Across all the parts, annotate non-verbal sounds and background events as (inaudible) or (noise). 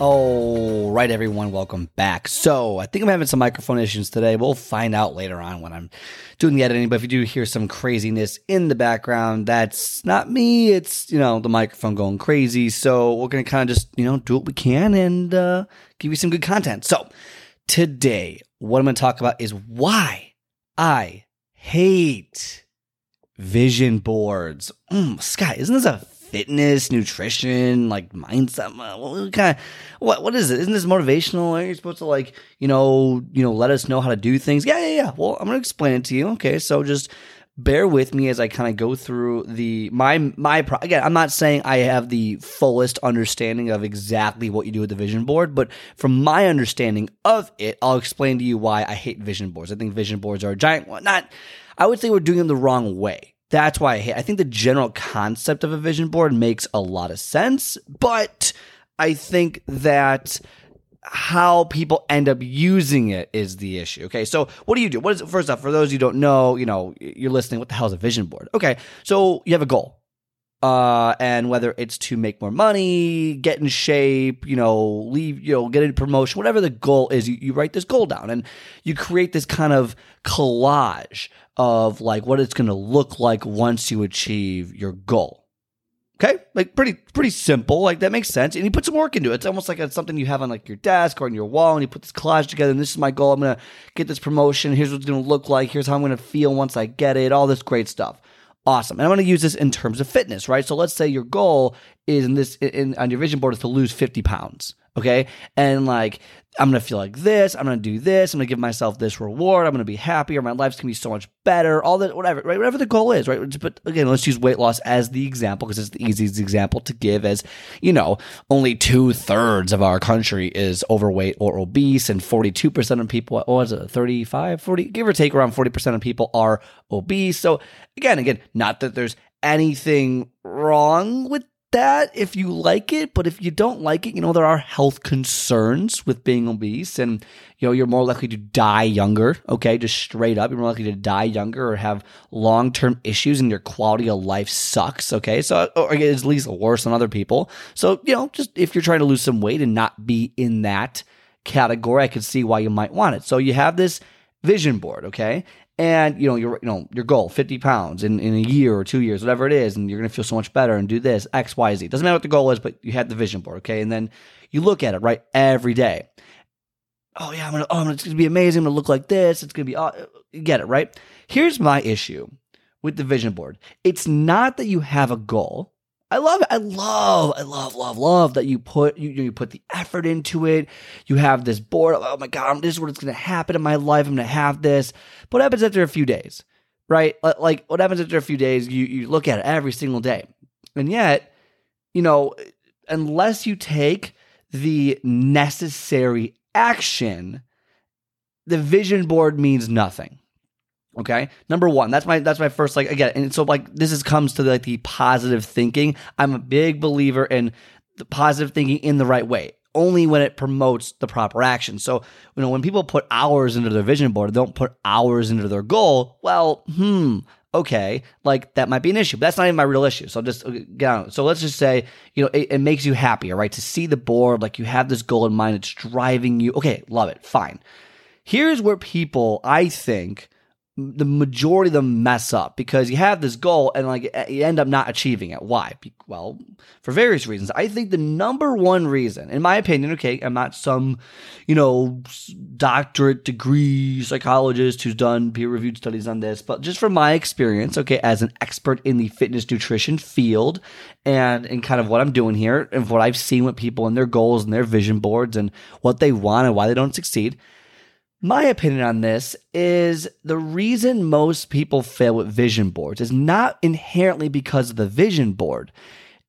All right, everyone, welcome back. So, I think I'm having some microphone issues today. We'll find out later on when I'm doing the editing. But if you do hear some craziness in the background, that's not me. It's, you know, the microphone going crazy. So, we're going to kind of just, you know, do what we can and uh, give you some good content. So, today, what I'm going to talk about is why I hate vision boards. Mm, Scott, isn't this a fitness, nutrition, like mindset. What kind of what what is it? Isn't this motivational? Are you supposed to like you know you know let us know how to do things? Yeah, yeah, yeah. Well, I'm gonna explain it to you. Okay, so just bear with me as I kind of go through the my my pro- again. I'm not saying I have the fullest understanding of exactly what you do with the vision board, but from my understanding of it, I'll explain to you why I hate vision boards. I think vision boards are a giant. Not. I would say we're doing them the wrong way. That's why I hate. I think the general concept of a vision board makes a lot of sense, but I think that how people end up using it is the issue. Okay, so what do you do? What is? First off, for those you don't know, you know, you're listening. What the hell is a vision board? Okay, so you have a goal, uh, and whether it's to make more money, get in shape, you know, leave, you know, get a promotion, whatever the goal is, you, you write this goal down and you create this kind of collage of like what it's going to look like once you achieve your goal. Okay, like pretty pretty simple. Like that makes sense, and you put some work into it. It's almost like it's something you have on like your desk or on your wall, and you put this collage together. And this is my goal. I'm gonna get this promotion. Here's what it's gonna look like. Here's how I'm gonna feel once I get it. All this great stuff. Awesome. And I'm gonna use this in terms of fitness, right? So let's say your goal is in this in on your vision board is to lose 50 pounds. Okay. And like, I'm to feel like this. I'm to do this. I'm to give myself this reward. I'm to be happier. My life's to be so much better. All that, whatever, right? Whatever the goal is, right? But again, let's use weight loss as the example because it's the easiest example to give as, you know, only two thirds of our country is overweight or obese and 42% of people, what was it, 35, 40, give or take around 40% of people are obese. So again, again, not that there's anything wrong with that if you like it, but if you don't like it, you know, there are health concerns with being obese and, you know, you're more likely to die younger. Okay. Just straight up. You're more likely to die younger or have long term issues and your quality of life sucks. Okay. So, or at least worse than other people. So, you know, just if you're trying to lose some weight and not be in that category, I could see why you might want it. So you have this vision board. Okay? And you know your you know your goal 50 pounds in, in a year or two years whatever it is and you're to feel so much better and do this x y z. Doesn't matter what the goal is but you had the vision board okay? And then you look at it right every day. Oh yeah i'm gonna oh it's gonna be amazing i'm gonna look like this it's gonna be you get it right? Here's my issue with the vision board. It's not that you have a goal I love. I love, I love, love, love that you put you you put the effort into it. You have this board. oh my god, this is what's going to happen in my life. I'm going to have this. But what happens after a few days, right? Like what happens after a few days? You you look at it every single day, and yet, you know, unless you take the necessary action, the vision board means nothing. Okay. Number one, that's my that's my first like again, and so like this is comes to like the positive thinking. I'm a big believer in the positive thinking in the right way. Only when it promotes the proper action. So, you know, when people put hours into their vision board, don't put hours into their goal. Well, hmm, okay, like that might be an issue, but that's not even my real issue. So just get on. So let's just say, you know, it, it, makes you happier, right? To see the board, like you have this goal in mind, it's driving you. Okay, love it, fine. Here's where people, I think, the majority of them mess up because you have this goal and like you end up not achieving it. Why? Well, for various reasons. I think the number one reason, in my opinion, okay, I'm not some, you know, doctorate degree psychologist who's done peer reviewed studies on this, but just from my experience, okay, as an expert in the fitness nutrition field and and kind of what I'm doing here and what I've seen with people and their goals and their vision boards and what they want and why they don't succeed my opinion on this is the reason most people fail with vision boards is not inherently because of the vision board.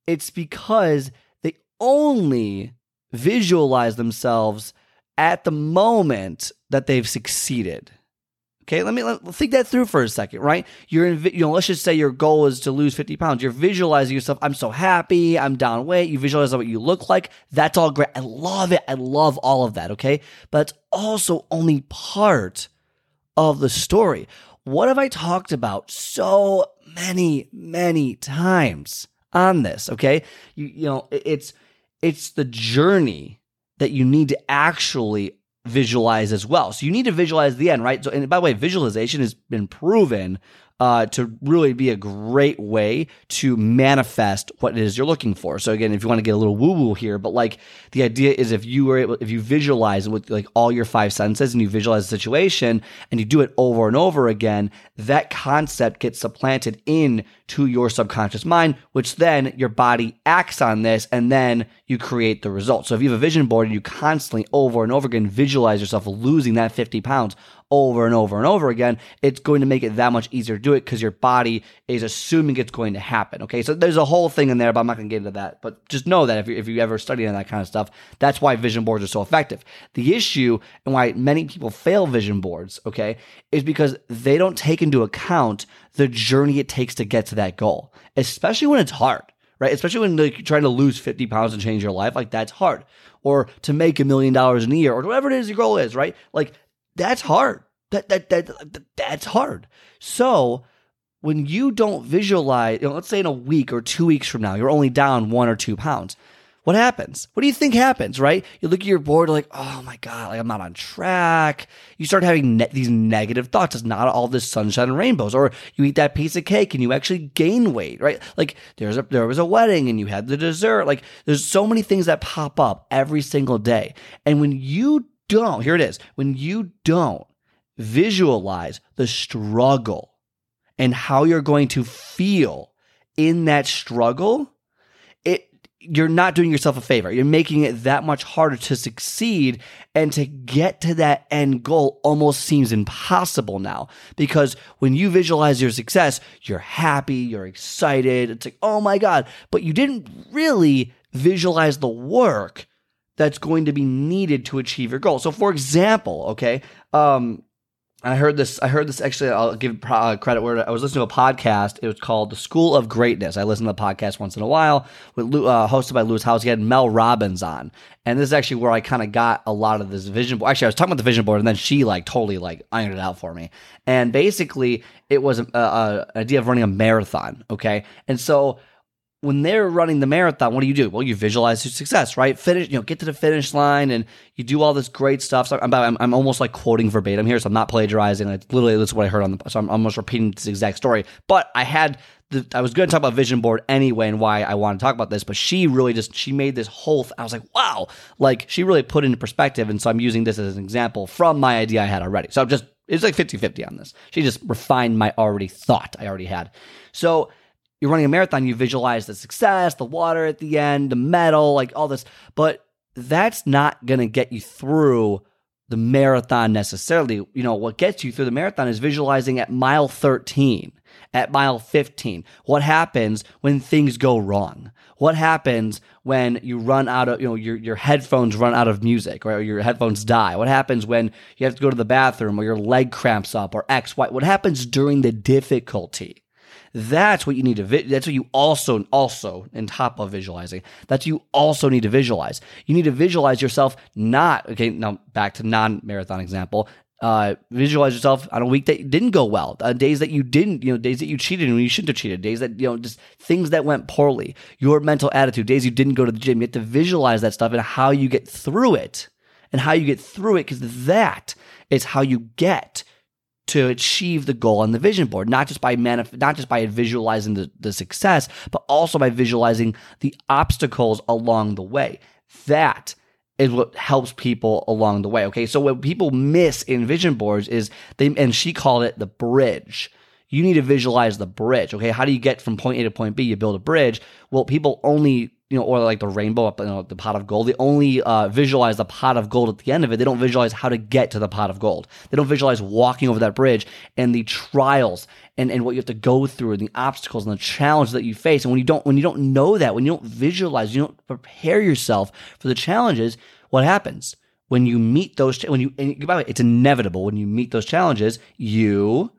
It's because they only visualize themselves at the moment that they've succeeded. Okay, let me let, think that through for a second, right? You're in, you know, let's just say your goal is to lose 50 pounds. You're visualizing yourself. I'm so happy. I'm down weight. You visualize what you look like. That's all great. I love it. I love all of that. Okay, but it's also only part of the story. What have I talked about so many, many times on this? Okay, you you know, it's it's the journey that you need to actually visualize as well. So you need to visualize the end, right? So, and by the way, visualization has been proven uh, to really be a great way to manifest what it is you're looking for. So again, if you want to get a little woo woo here, but like the idea is if you were able, if you visualize with like all your five senses and you visualize the situation and you do it over and over again, that concept gets supplanted in to your subconscious mind, which then your body acts on this and then you create the result. So if you have a vision board and you constantly over and over again visualize yourself losing that 50 pounds, over and over and over again, it's going to make it that much easier to do it because your body is assuming it's going to happen. Okay, so there's a whole thing in there, but I'm not going to get into that. But just know that if you, if you ever study that kind of stuff, that's why vision boards are so effective. The issue and why many people fail vision boards, okay, is because they don't take into account the journey it takes to get to that goal, especially when it's hard right? Especially when like, you're trying to lose 50 pounds and change your life, like that's hard. Or to make a million dollars in a year, or whatever it is your goal is, right? Like that's hard. That, that, that, that that's hard. So when you don't visualize, you know, let's say in a week or two weeks from now, you're only down one or two pounds. What happens? What do you think happens, right? You look at your board, like, oh my God, like I'm not on track. You start having ne- these negative thoughts. It's not all this sunshine and rainbows. Or you eat that piece of cake and you actually gain weight, right? Like there's a, there was a wedding and you had the dessert. Like there's so many things that pop up every single day. And when you don't, here it is, when you don't visualize the struggle and how you're going to feel in that struggle, it you're not doing yourself a favor. You're making it that much harder to succeed and to get to that end goal almost seems impossible now because when you visualize your success, you're happy, you're excited. It's like, "Oh my god," but you didn't really visualize the work that's going to be needed to achieve your goal. So, for example, okay, um, I heard this. I heard this actually. I'll give uh, credit where I was listening to a podcast. It was called The School of Greatness. I listen to the podcast once in a while, with uh, hosted by Lewis Howes. He had Mel Robbins on, and this is actually where I kind of got a lot of this vision board. Actually, I was talking about the vision board, and then she like totally like ironed it out for me. And basically, it was an idea of running a marathon. Okay, and so when they're running the marathon, what do you do? Well, you visualize your success, right? Finish, you know, get to the finish line, and you do all this great stuff. So I'm, I'm, I'm almost like quoting verbatim here, so I'm not plagiarizing. It's literally that's what I heard on the. So I'm almost repeating this exact story. But I had the, I was going to talk about vision board anyway, and why I want to talk about this. But she really just she made this whole. I was like, wow, like she really put into perspective, and so I'm using this as an example from my idea I had already. So I'm just it's like 50 50 on this. She just refined my already thought I already had. So you're running a marathon, you visualize the success, the water at the end, the medal, like all this, but that's not going to get you through the marathon necessarily. You know, what gets you through the marathon is visualizing at mile 13, at mile 15. What happens when things go wrong? What happens when you run out of, you know, your, your headphones run out of music or your headphones die? What happens when you have to go to the bathroom or your leg cramps up or X, Y? What happens during the difficulty? That's what you need to. Vi- that's what you also also in top of visualizing. That's you also need to visualize. You need to visualize yourself not okay. Now back to non marathon example. Uh, visualize yourself on a week that didn't go well, uh, days that you didn't, you know, days that you cheated and you shouldn't have cheated, days that, you know, just things that went poorly, your mental attitude, days you didn't go to the gym. You have to visualize that stuff and how you get through it and how you get through it because that is how you get to achieve the goal on the vision board, not just by manif- not just by visualizing the, the success, but also by visualizing the obstacles along the way. That is what helps people along the way. Okay. So what people miss in vision boards is they, and she called it the bridge. You need to visualize the bridge. Okay. How do you get from point A to point B? You build a bridge. Well, people only you know, or like the rainbow you know, the pot of gold. They only uh, visualize the pot of gold at the end of it. They don't visualize how to get to the pot of gold. They don't visualize walking over that bridge and the trials and, and what you have to go through and the obstacles and the challenges that you face. And when you don't when you don't know that, when you don't visualize, you don't prepare yourself for the challenges, what happens? when you meet those, when you, and by the way, it's inevitable when you meet those challenges, you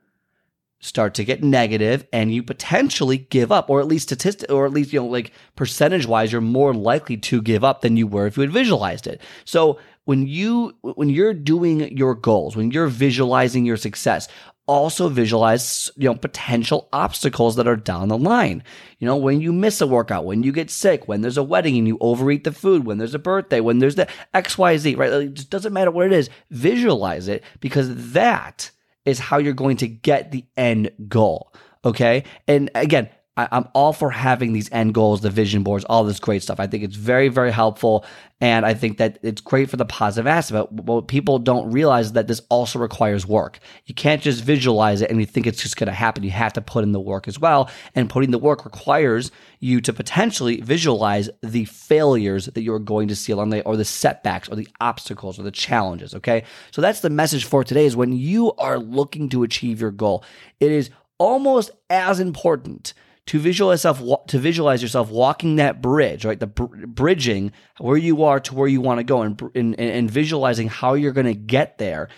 start to get negative and you potentially give up or at least statistic or at least you know like percentage wise you're more likely to give up than you were if you had visualized it. So when you when you're doing your goals when you're visualizing your success also visualize you know potential obstacles that are down the line. You know when you miss a workout when you get sick when there's a wedding and you overeat the food when there's a birthday when there's the xyz right? It just doesn't matter what it is. Visualize it because that is how you're going to get the end goal. Okay. And again, I, am all for having these end goals, the vision boards, all this great stuff. I think it's very, very helpful. And I think that it's great for the positive aspect. But what people don't realize is that this also requires work. You can't just visualize it and you think it's just going to happen. You have to put in the work as well. And putting the work requires you to potentially visualize the failures that you're going to see along the way, or the setbacks, or the obstacles, or the challenges. Okay. So that's the message for today is when you are looking to achieve your goal, it is almost as important to visualize yourself to visualize yourself walking that bridge, right? The br- bridging where you are to where you want to go, and, and and visualizing how you're going to get there,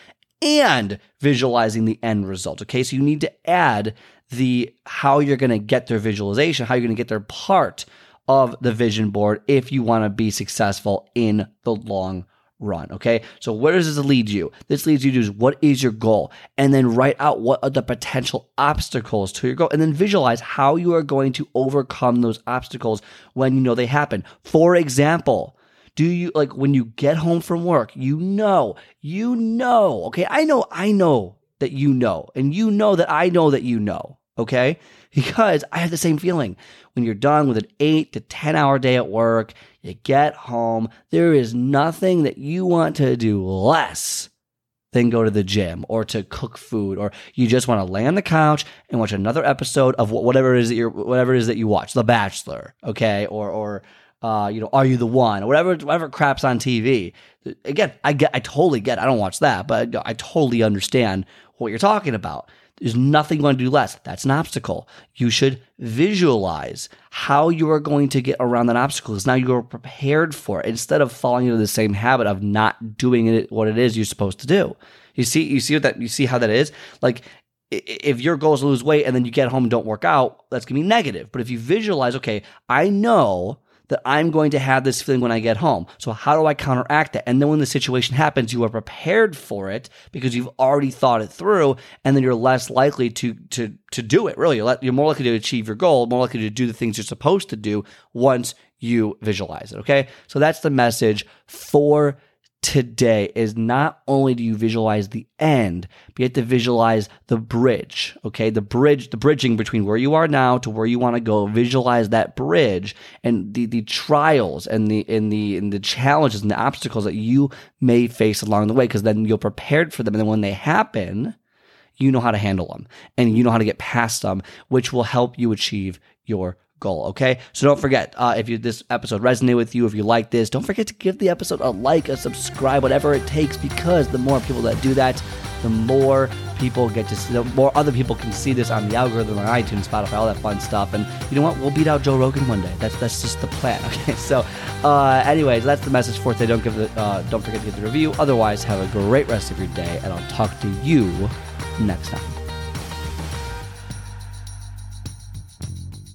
and visualizing the end result. Okay, so you need to add the how you're going to get their visualization, how you're going to get their part of the vision board if you want to be successful in the long run. Okay. So where does this lead you? This leads you to what is your goal? And then write out what are the potential obstacles to your goal and then visualize how you are going to overcome those obstacles when you know they happen. For example, do you like when you get home from work, you know, you know, okay. I know, I know that you know, and you know that I know that you know. Okay. (laughs) Because I have the same feeling when you're done with an eight to 10 hour day at work you get home, there is nothing that you want to do less than go to the gym or to cook food, or you just want to lay on the couch and watch another episode of whatever it is that you're, whatever it is that you watch, The Bachelor, okay, or or uh, you know, Are You the One, or whatever whatever craps on TV. Again, I get, I totally get. It. I don't watch that, but I totally understand what you're talking about. There's nothing going to do less. That's an obstacle. You should visualize how you are going to get around that obstacle because now you're prepared for it instead of falling into the same habit of not doing it what it is you're supposed to do. You see, you see what that you see how that is? Like if your goal is to lose weight and then you get home and don't work out, that's gonna be negative. But if you visualize, okay, I know that I'm going to have this feeling when I get home. So how do I counteract that? And then when the situation happens, you are prepared for it because you've already thought it through, and then you're less likely to to to do it. Really, you're, more likely to achieve your goal, more likely to do the things you're supposed to do once you visualize it. Okay, so that's the message for today is not only do you visualize the end, but you have to visualize the bridge. Okay. The bridge, the bridging between where you are now to where you want to go. Visualize that bridge and the, the trials and the, and the, and the challenges and the obstacles that you may face along the way. Cause then you're prepared for them. And then when they happen, you know how to handle them and you know how to get past them, which will help you achieve your goal. Okay, so don't forget uh, if you, this episode resonated with you, if you like this, don't forget to give the episode a like, a subscribe, whatever it takes, because the more people that do that, the more people get to see, the more other people can see this on the algorithm on iTunes, Spotify, all that fun stuff. And you know what? We'll beat out Joe Rogan one day. That's that's just the plan. (laughs) Okay, so uh, anyways, that's the message for today. Don't give the uh, don't forget to give the review. Otherwise, have a great rest of your day, and I'll talk to you next time.